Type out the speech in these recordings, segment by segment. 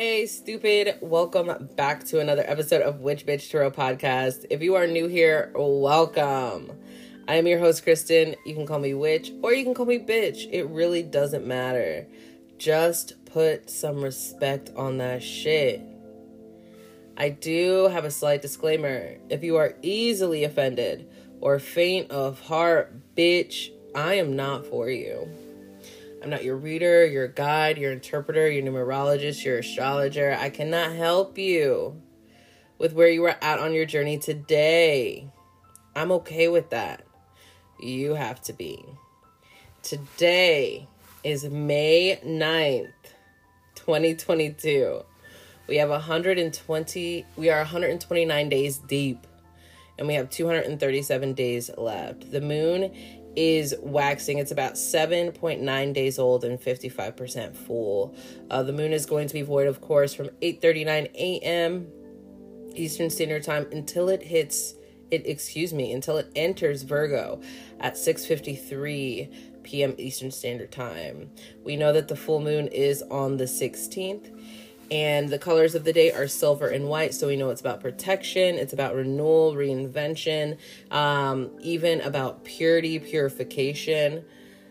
Hey, stupid. Welcome back to another episode of Witch Bitch Tarot Podcast. If you are new here, welcome. I am your host, Kristen. You can call me Witch or you can call me Bitch. It really doesn't matter. Just put some respect on that shit. I do have a slight disclaimer. If you are easily offended or faint of heart, bitch, I am not for you. I'm not your reader, your guide, your interpreter, your numerologist, your astrologer. I cannot help you with where you are at on your journey today. I'm okay with that. You have to be. Today is May 9th, 2022. We have 120, we are 129 days deep, and we have 237 days left. The moon is waxing. It's about 7.9 days old and 55% full. Uh, the moon is going to be void, of course, from 8:39 a.m. Eastern Standard Time until it hits it excuse me until it enters Virgo at 6:53 p.m. Eastern Standard Time. We know that the full moon is on the 16th and the colors of the day are silver and white. So we know it's about protection, it's about renewal, reinvention, um, even about purity, purification.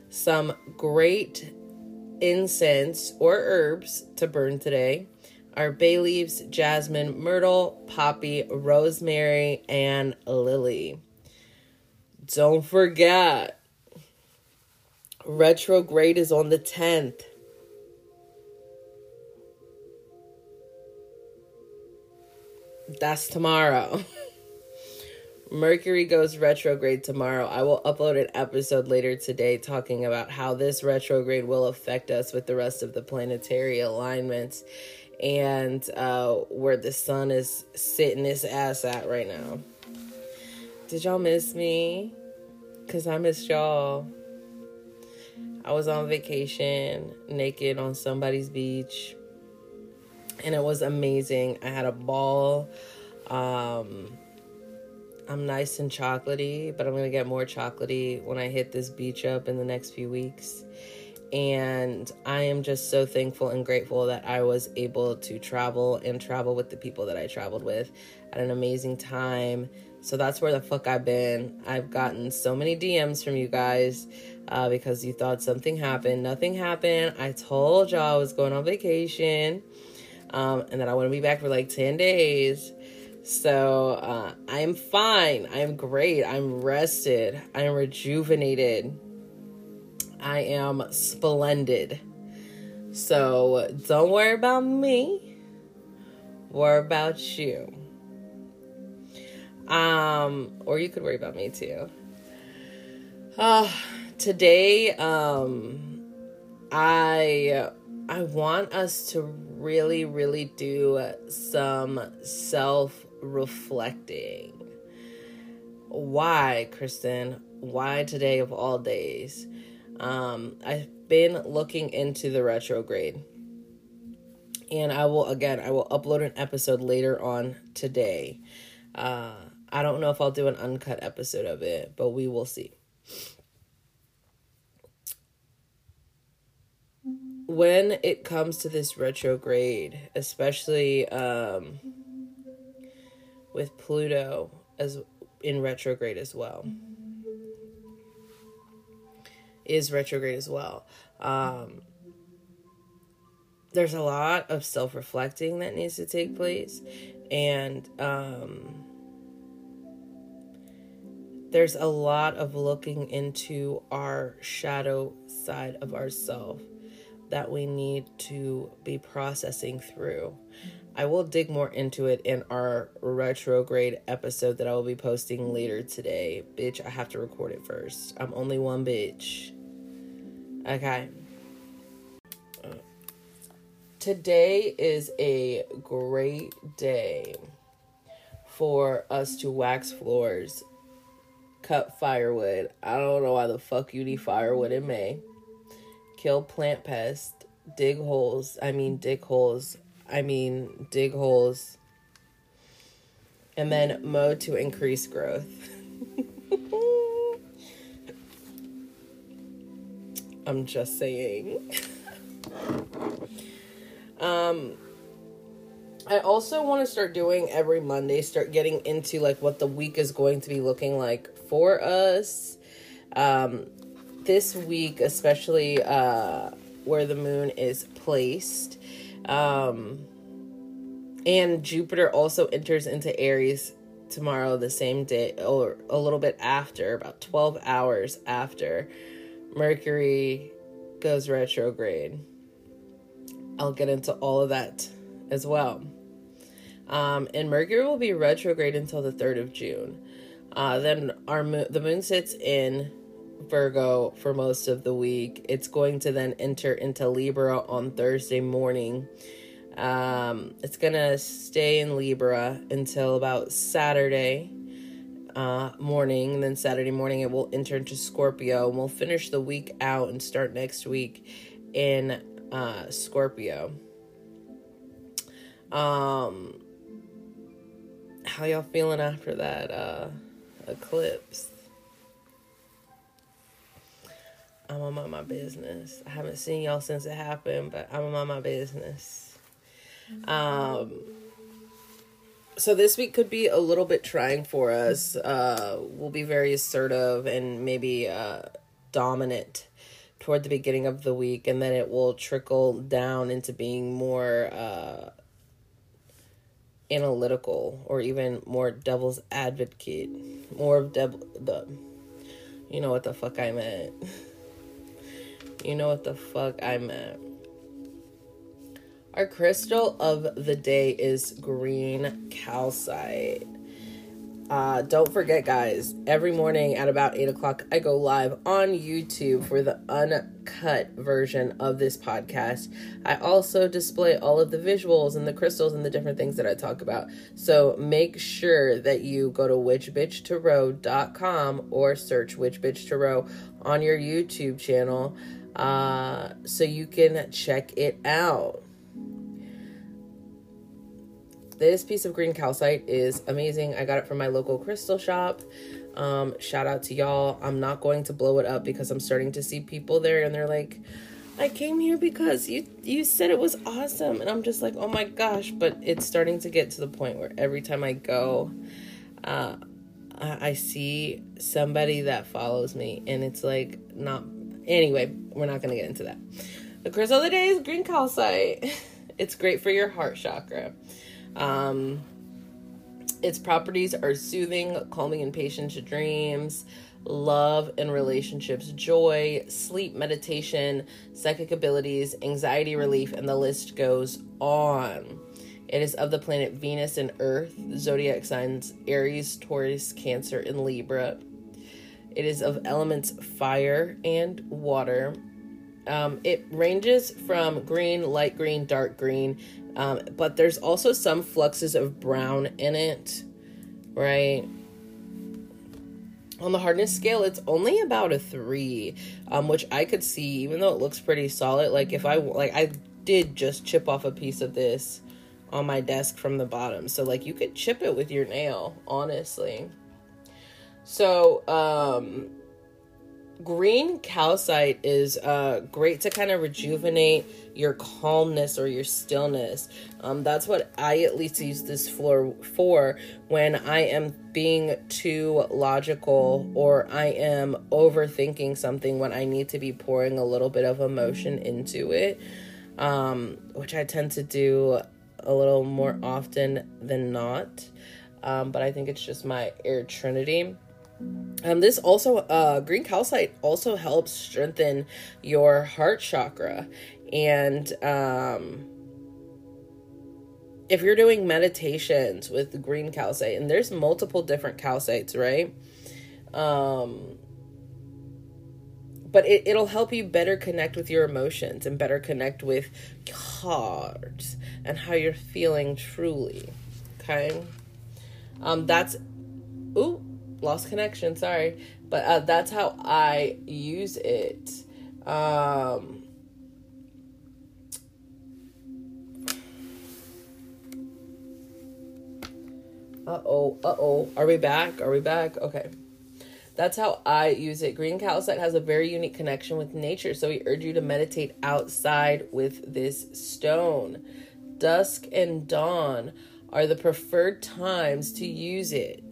Some great incense or herbs to burn today are bay leaves, jasmine, myrtle, poppy, rosemary, and lily. Don't forget, retrograde is on the 10th. That's tomorrow. Mercury goes retrograde tomorrow. I will upload an episode later today talking about how this retrograde will affect us with the rest of the planetary alignments and uh, where the sun is sitting his ass at right now. Did y'all miss me? Because I missed y'all. I was on vacation, naked on somebody's beach and it was amazing. I had a ball. Um, I'm nice and chocolatey, but I'm gonna get more chocolatey when I hit this beach up in the next few weeks. And I am just so thankful and grateful that I was able to travel and travel with the people that I traveled with at an amazing time. So that's where the fuck I've been. I've gotten so many DMs from you guys uh, because you thought something happened. Nothing happened. I told y'all I was going on vacation um, and that I want to be back for like 10 days. So uh, I am fine. I am great. I'm rested. I am rejuvenated. I am splendid. So don't worry about me. Worry about you. Um, or you could worry about me too. Uh, today, um, I I want us to really, really do some self reflecting. Why, Kristen? Why today of all days? Um, I've been looking into the retrograde. And I will, again, I will upload an episode later on today. Uh, I don't know if I'll do an uncut episode of it, but we will see. When it comes to this retrograde, especially um, with Pluto as in retrograde as well, is retrograde as well. Um, there's a lot of self reflecting that needs to take place, and um, there's a lot of looking into our shadow side of ourself that we need to be processing through. I will dig more into it in our retrograde episode that I will be posting later today. Bitch, I have to record it first. I'm only one bitch. Okay. Today is a great day for us to wax floors, cut firewood. I don't know why the fuck you need firewood in May kill plant pests, dig holes. I mean, dig holes. I mean, dig holes. And then mow to increase growth. I'm just saying. um, I also want to start doing every Monday, start getting into like what the week is going to be looking like for us. Um, this week, especially uh, where the moon is placed. Um, and Jupiter also enters into Aries tomorrow, the same day, or a little bit after, about 12 hours after Mercury goes retrograde. I'll get into all of that as well. Um, and Mercury will be retrograde until the 3rd of June. Uh, then our moon, the moon sits in Virgo for most of the week. It's going to then enter into Libra on Thursday morning. Um, it's gonna stay in Libra until about Saturday uh, morning. And then Saturday morning, it will enter into Scorpio. And we'll finish the week out and start next week in uh, Scorpio. Um, how y'all feeling after that uh, eclipse? I'm on my business. I haven't seen y'all since it happened, but I'm on my business. Um, so this week could be a little bit trying for us. Uh, we'll be very assertive and maybe uh, dominant toward the beginning of the week, and then it will trickle down into being more uh, analytical or even more devil's advocate, more of devil the. You know what the fuck I meant. You know what the fuck I meant. Our crystal of the day is green calcite. Uh, don't forget, guys, every morning at about 8 o'clock, I go live on YouTube for the uncut version of this podcast. I also display all of the visuals and the crystals and the different things that I talk about. So make sure that you go to witchbitchtarot.com or search Witch Bitch on your YouTube channel uh, so you can check it out. This piece of green calcite is amazing. I got it from my local crystal shop. Um, shout out to y'all. I'm not going to blow it up because I'm starting to see people there and they're like, I came here because you you said it was awesome and I'm just like, "Oh my gosh," but it's starting to get to the point where every time I go uh I see somebody that follows me and it's like not Anyway, we're not going to get into that. The crystal of the day is green calcite. It's great for your heart chakra. Um, its properties are soothing, calming, and patient to dreams, love and relationships, joy, sleep, meditation, psychic abilities, anxiety relief, and the list goes on. It is of the planet Venus and Earth, zodiac signs Aries, Taurus, Cancer, and Libra. It is of elements fire and water. Um, it ranges from green, light green, dark green, um, but there's also some fluxes of brown in it, right? On the hardness scale, it's only about a three, um, which I could see, even though it looks pretty solid. Like if I like, I did just chip off a piece of this on my desk from the bottom, so like you could chip it with your nail, honestly. So, um, green calcite is uh, great to kind of rejuvenate your calmness or your stillness. Um, that's what I at least use this floor for when I am being too logical or I am overthinking something when I need to be pouring a little bit of emotion into it, um, which I tend to do a little more often than not. Um, but I think it's just my air trinity. Um, this also, uh, green calcite also helps strengthen your heart chakra. And um, if you're doing meditations with green calcite, and there's multiple different calcites, right? Um, but it, it'll help you better connect with your emotions and better connect with cards and how you're feeling truly. Okay. Um, that's, ooh, lost connection sorry. But uh, that's how i use it. Um uh-oh uh-oh. Are we back? Are we back? Okay. That's how I use it. Green calcite has a very unique connection with nature, so we urge you to meditate outside with this stone. dusk and dawn are the preferred times to use it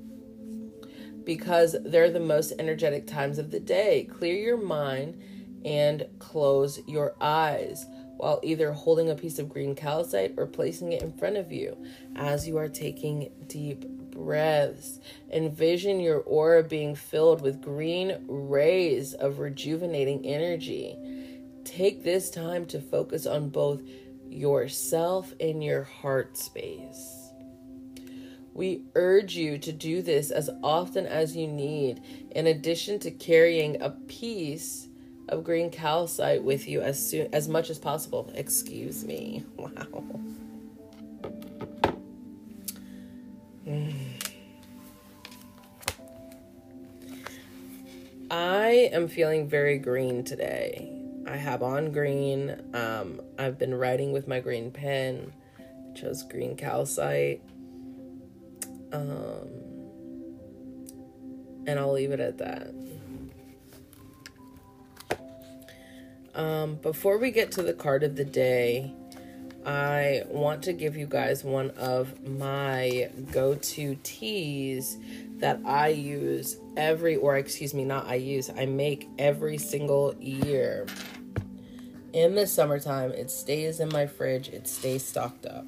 because they're the most energetic times of the day. Clear your mind and close your eyes while either holding a piece of green calcite or placing it in front of you as you are taking deep breaths. Envision your aura being filled with green rays of rejuvenating energy. Take this time to focus on both yourself and your heart space. We urge you to do this as often as you need, in addition to carrying a piece of green calcite with you as soon as much as possible. Excuse me. Wow. I am feeling very green today. I have on green. Um, I've been writing with my green pen. I chose green calcite. Um, and I'll leave it at that. Um, before we get to the card of the day, I want to give you guys one of my go to teas that I use every, or excuse me, not I use, I make every single year. In the summertime, it stays in my fridge, it stays stocked up.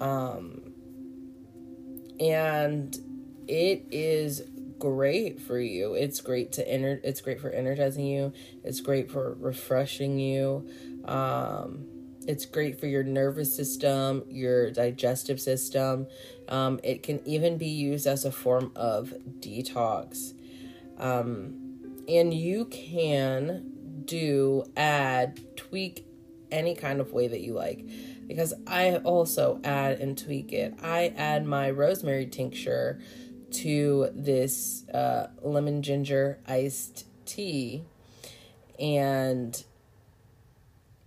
Um, and it is great for you. It's great to enter. It's great for energizing you. It's great for refreshing you. Um, it's great for your nervous system, your digestive system. Um, it can even be used as a form of detox. Um, and you can do, add, tweak any kind of way that you like. Because I also add and tweak it. I add my rosemary tincture to this uh, lemon ginger iced tea and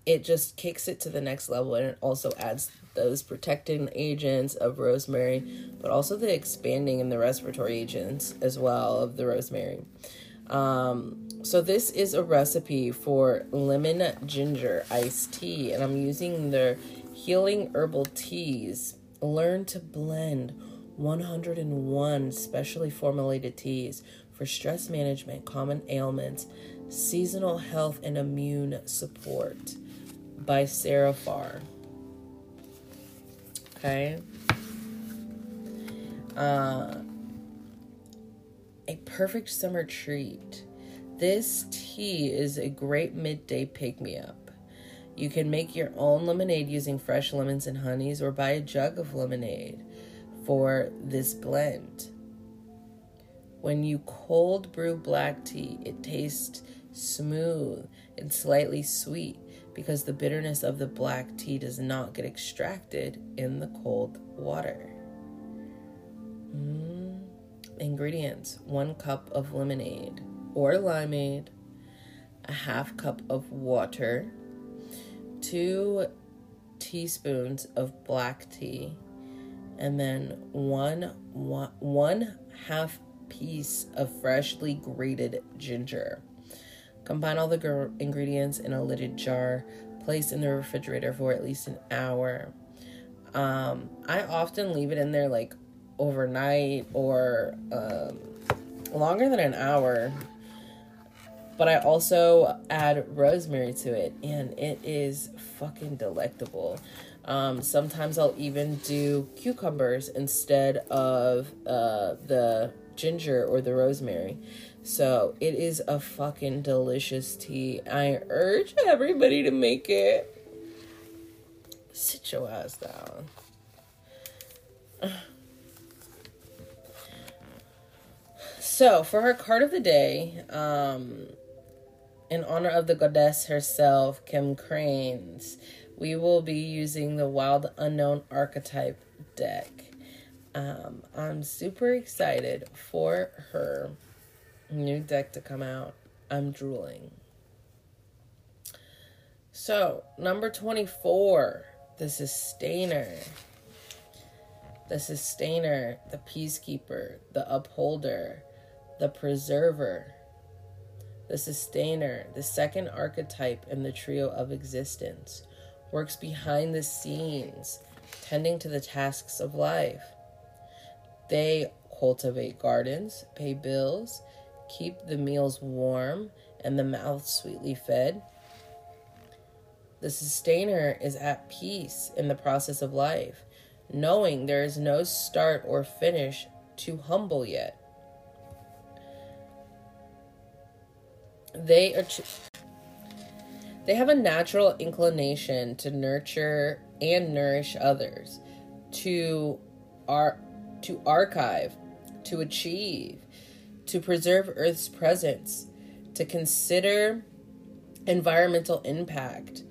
it just kicks it to the next level and it also adds those protecting agents of rosemary but also the expanding and the respiratory agents as well of the rosemary um, so this is a recipe for lemon ginger iced tea and i'm using the healing herbal teas learn to blend 101 specially formulated teas for stress management, common ailments, seasonal health, and immune support by Sarah Farr. Okay. Uh, a perfect summer treat. This tea is a great midday pick me up. You can make your own lemonade using fresh lemons and honeys or buy a jug of lemonade for this blend. When you cold brew black tea, it tastes smooth and slightly sweet because the bitterness of the black tea does not get extracted in the cold water. Mm. Ingredients one cup of lemonade or limeade, a half cup of water, two teaspoons of black tea, and then one, one, one half piece of freshly grated ginger. Combine all the gr- ingredients in a lidded jar. Place in the refrigerator for at least an hour. Um, I often leave it in there like overnight or um, longer than an hour. But I also add rosemary to it, and it is fucking delectable. Um, sometimes I'll even do cucumbers instead of uh, the ginger or the rosemary. So it is a fucking delicious tea. I urge everybody to make it. Sit your ass down. So, for our card of the day, um, in honor of the goddess herself, Kim Krans, we will be using the Wild Unknown Archetype deck. Um, I'm super excited for her new deck to come out. I'm drooling. So, number 24, the Sustainer. The Sustainer, the Peacekeeper, the Upholder, the Preserver, the Sustainer, the second archetype in the trio of existence works behind the scenes, tending to the tasks of life. They cultivate gardens, pay bills, keep the meals warm and the mouth sweetly fed. The sustainer is at peace in the process of life, knowing there is no start or finish too humble yet. They are they have a natural inclination to nurture and nourish others, to ar- to archive, to achieve, to preserve Earth's presence, to consider environmental impact,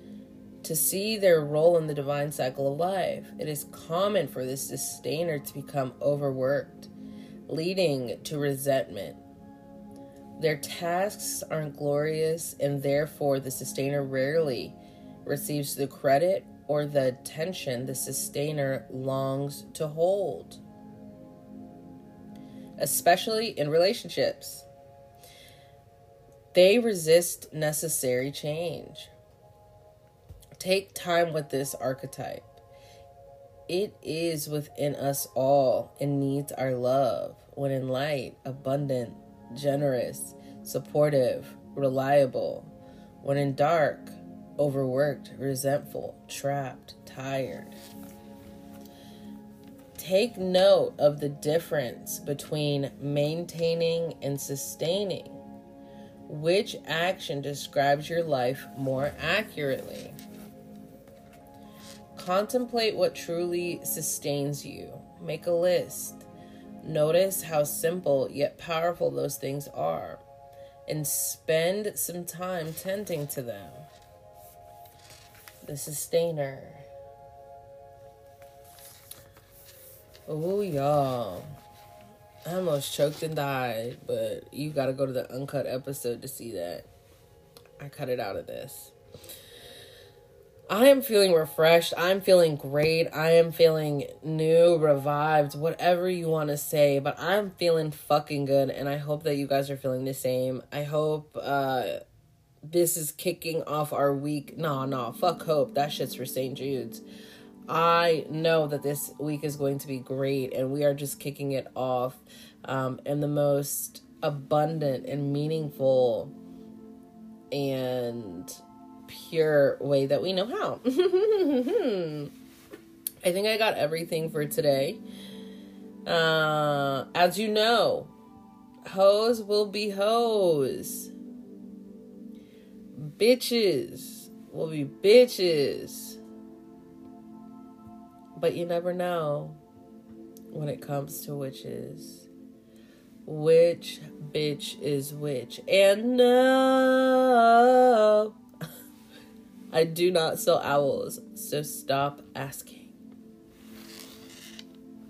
to see their role in the divine cycle of life. It is common for this sustainer to become overworked, leading to resentment. Their tasks aren't glorious, and therefore the sustainer rarely receives the credit or the attention the sustainer longs to hold, especially in relationships. They resist necessary change. Take time with this archetype. It is within us all and needs our love when in light, abundant, generous, supportive, reliable. When in dark, overworked, resentful, trapped, tired. Take note of the difference between maintaining and sustaining. Which action describes your life more accurately? Contemplate what truly sustains you. Make a list. Notice how simple yet powerful those things are and spend some time tending to them. The sustainer. Oh, y'all. I almost choked and died, but you gotta go to the uncut episode to see that. I cut it out of this. I am feeling refreshed. I'm feeling great. I am feeling new, revived, whatever you want to say, but I'm feeling fucking good and I hope that you guys are feeling the same. I hope uh this is kicking off our week. No, no, fuck hope. That shit's for St. Jude's. I know that this week is going to be great and we are just kicking it off um in the most abundant and meaningful and pure way that we know how. I think I got everything for today. Uh, as you know, hoes will be hoes. Bitches will be bitches. But you never know when it comes to witches. Which bitch is which? And no. I do not sell owls, so stop asking.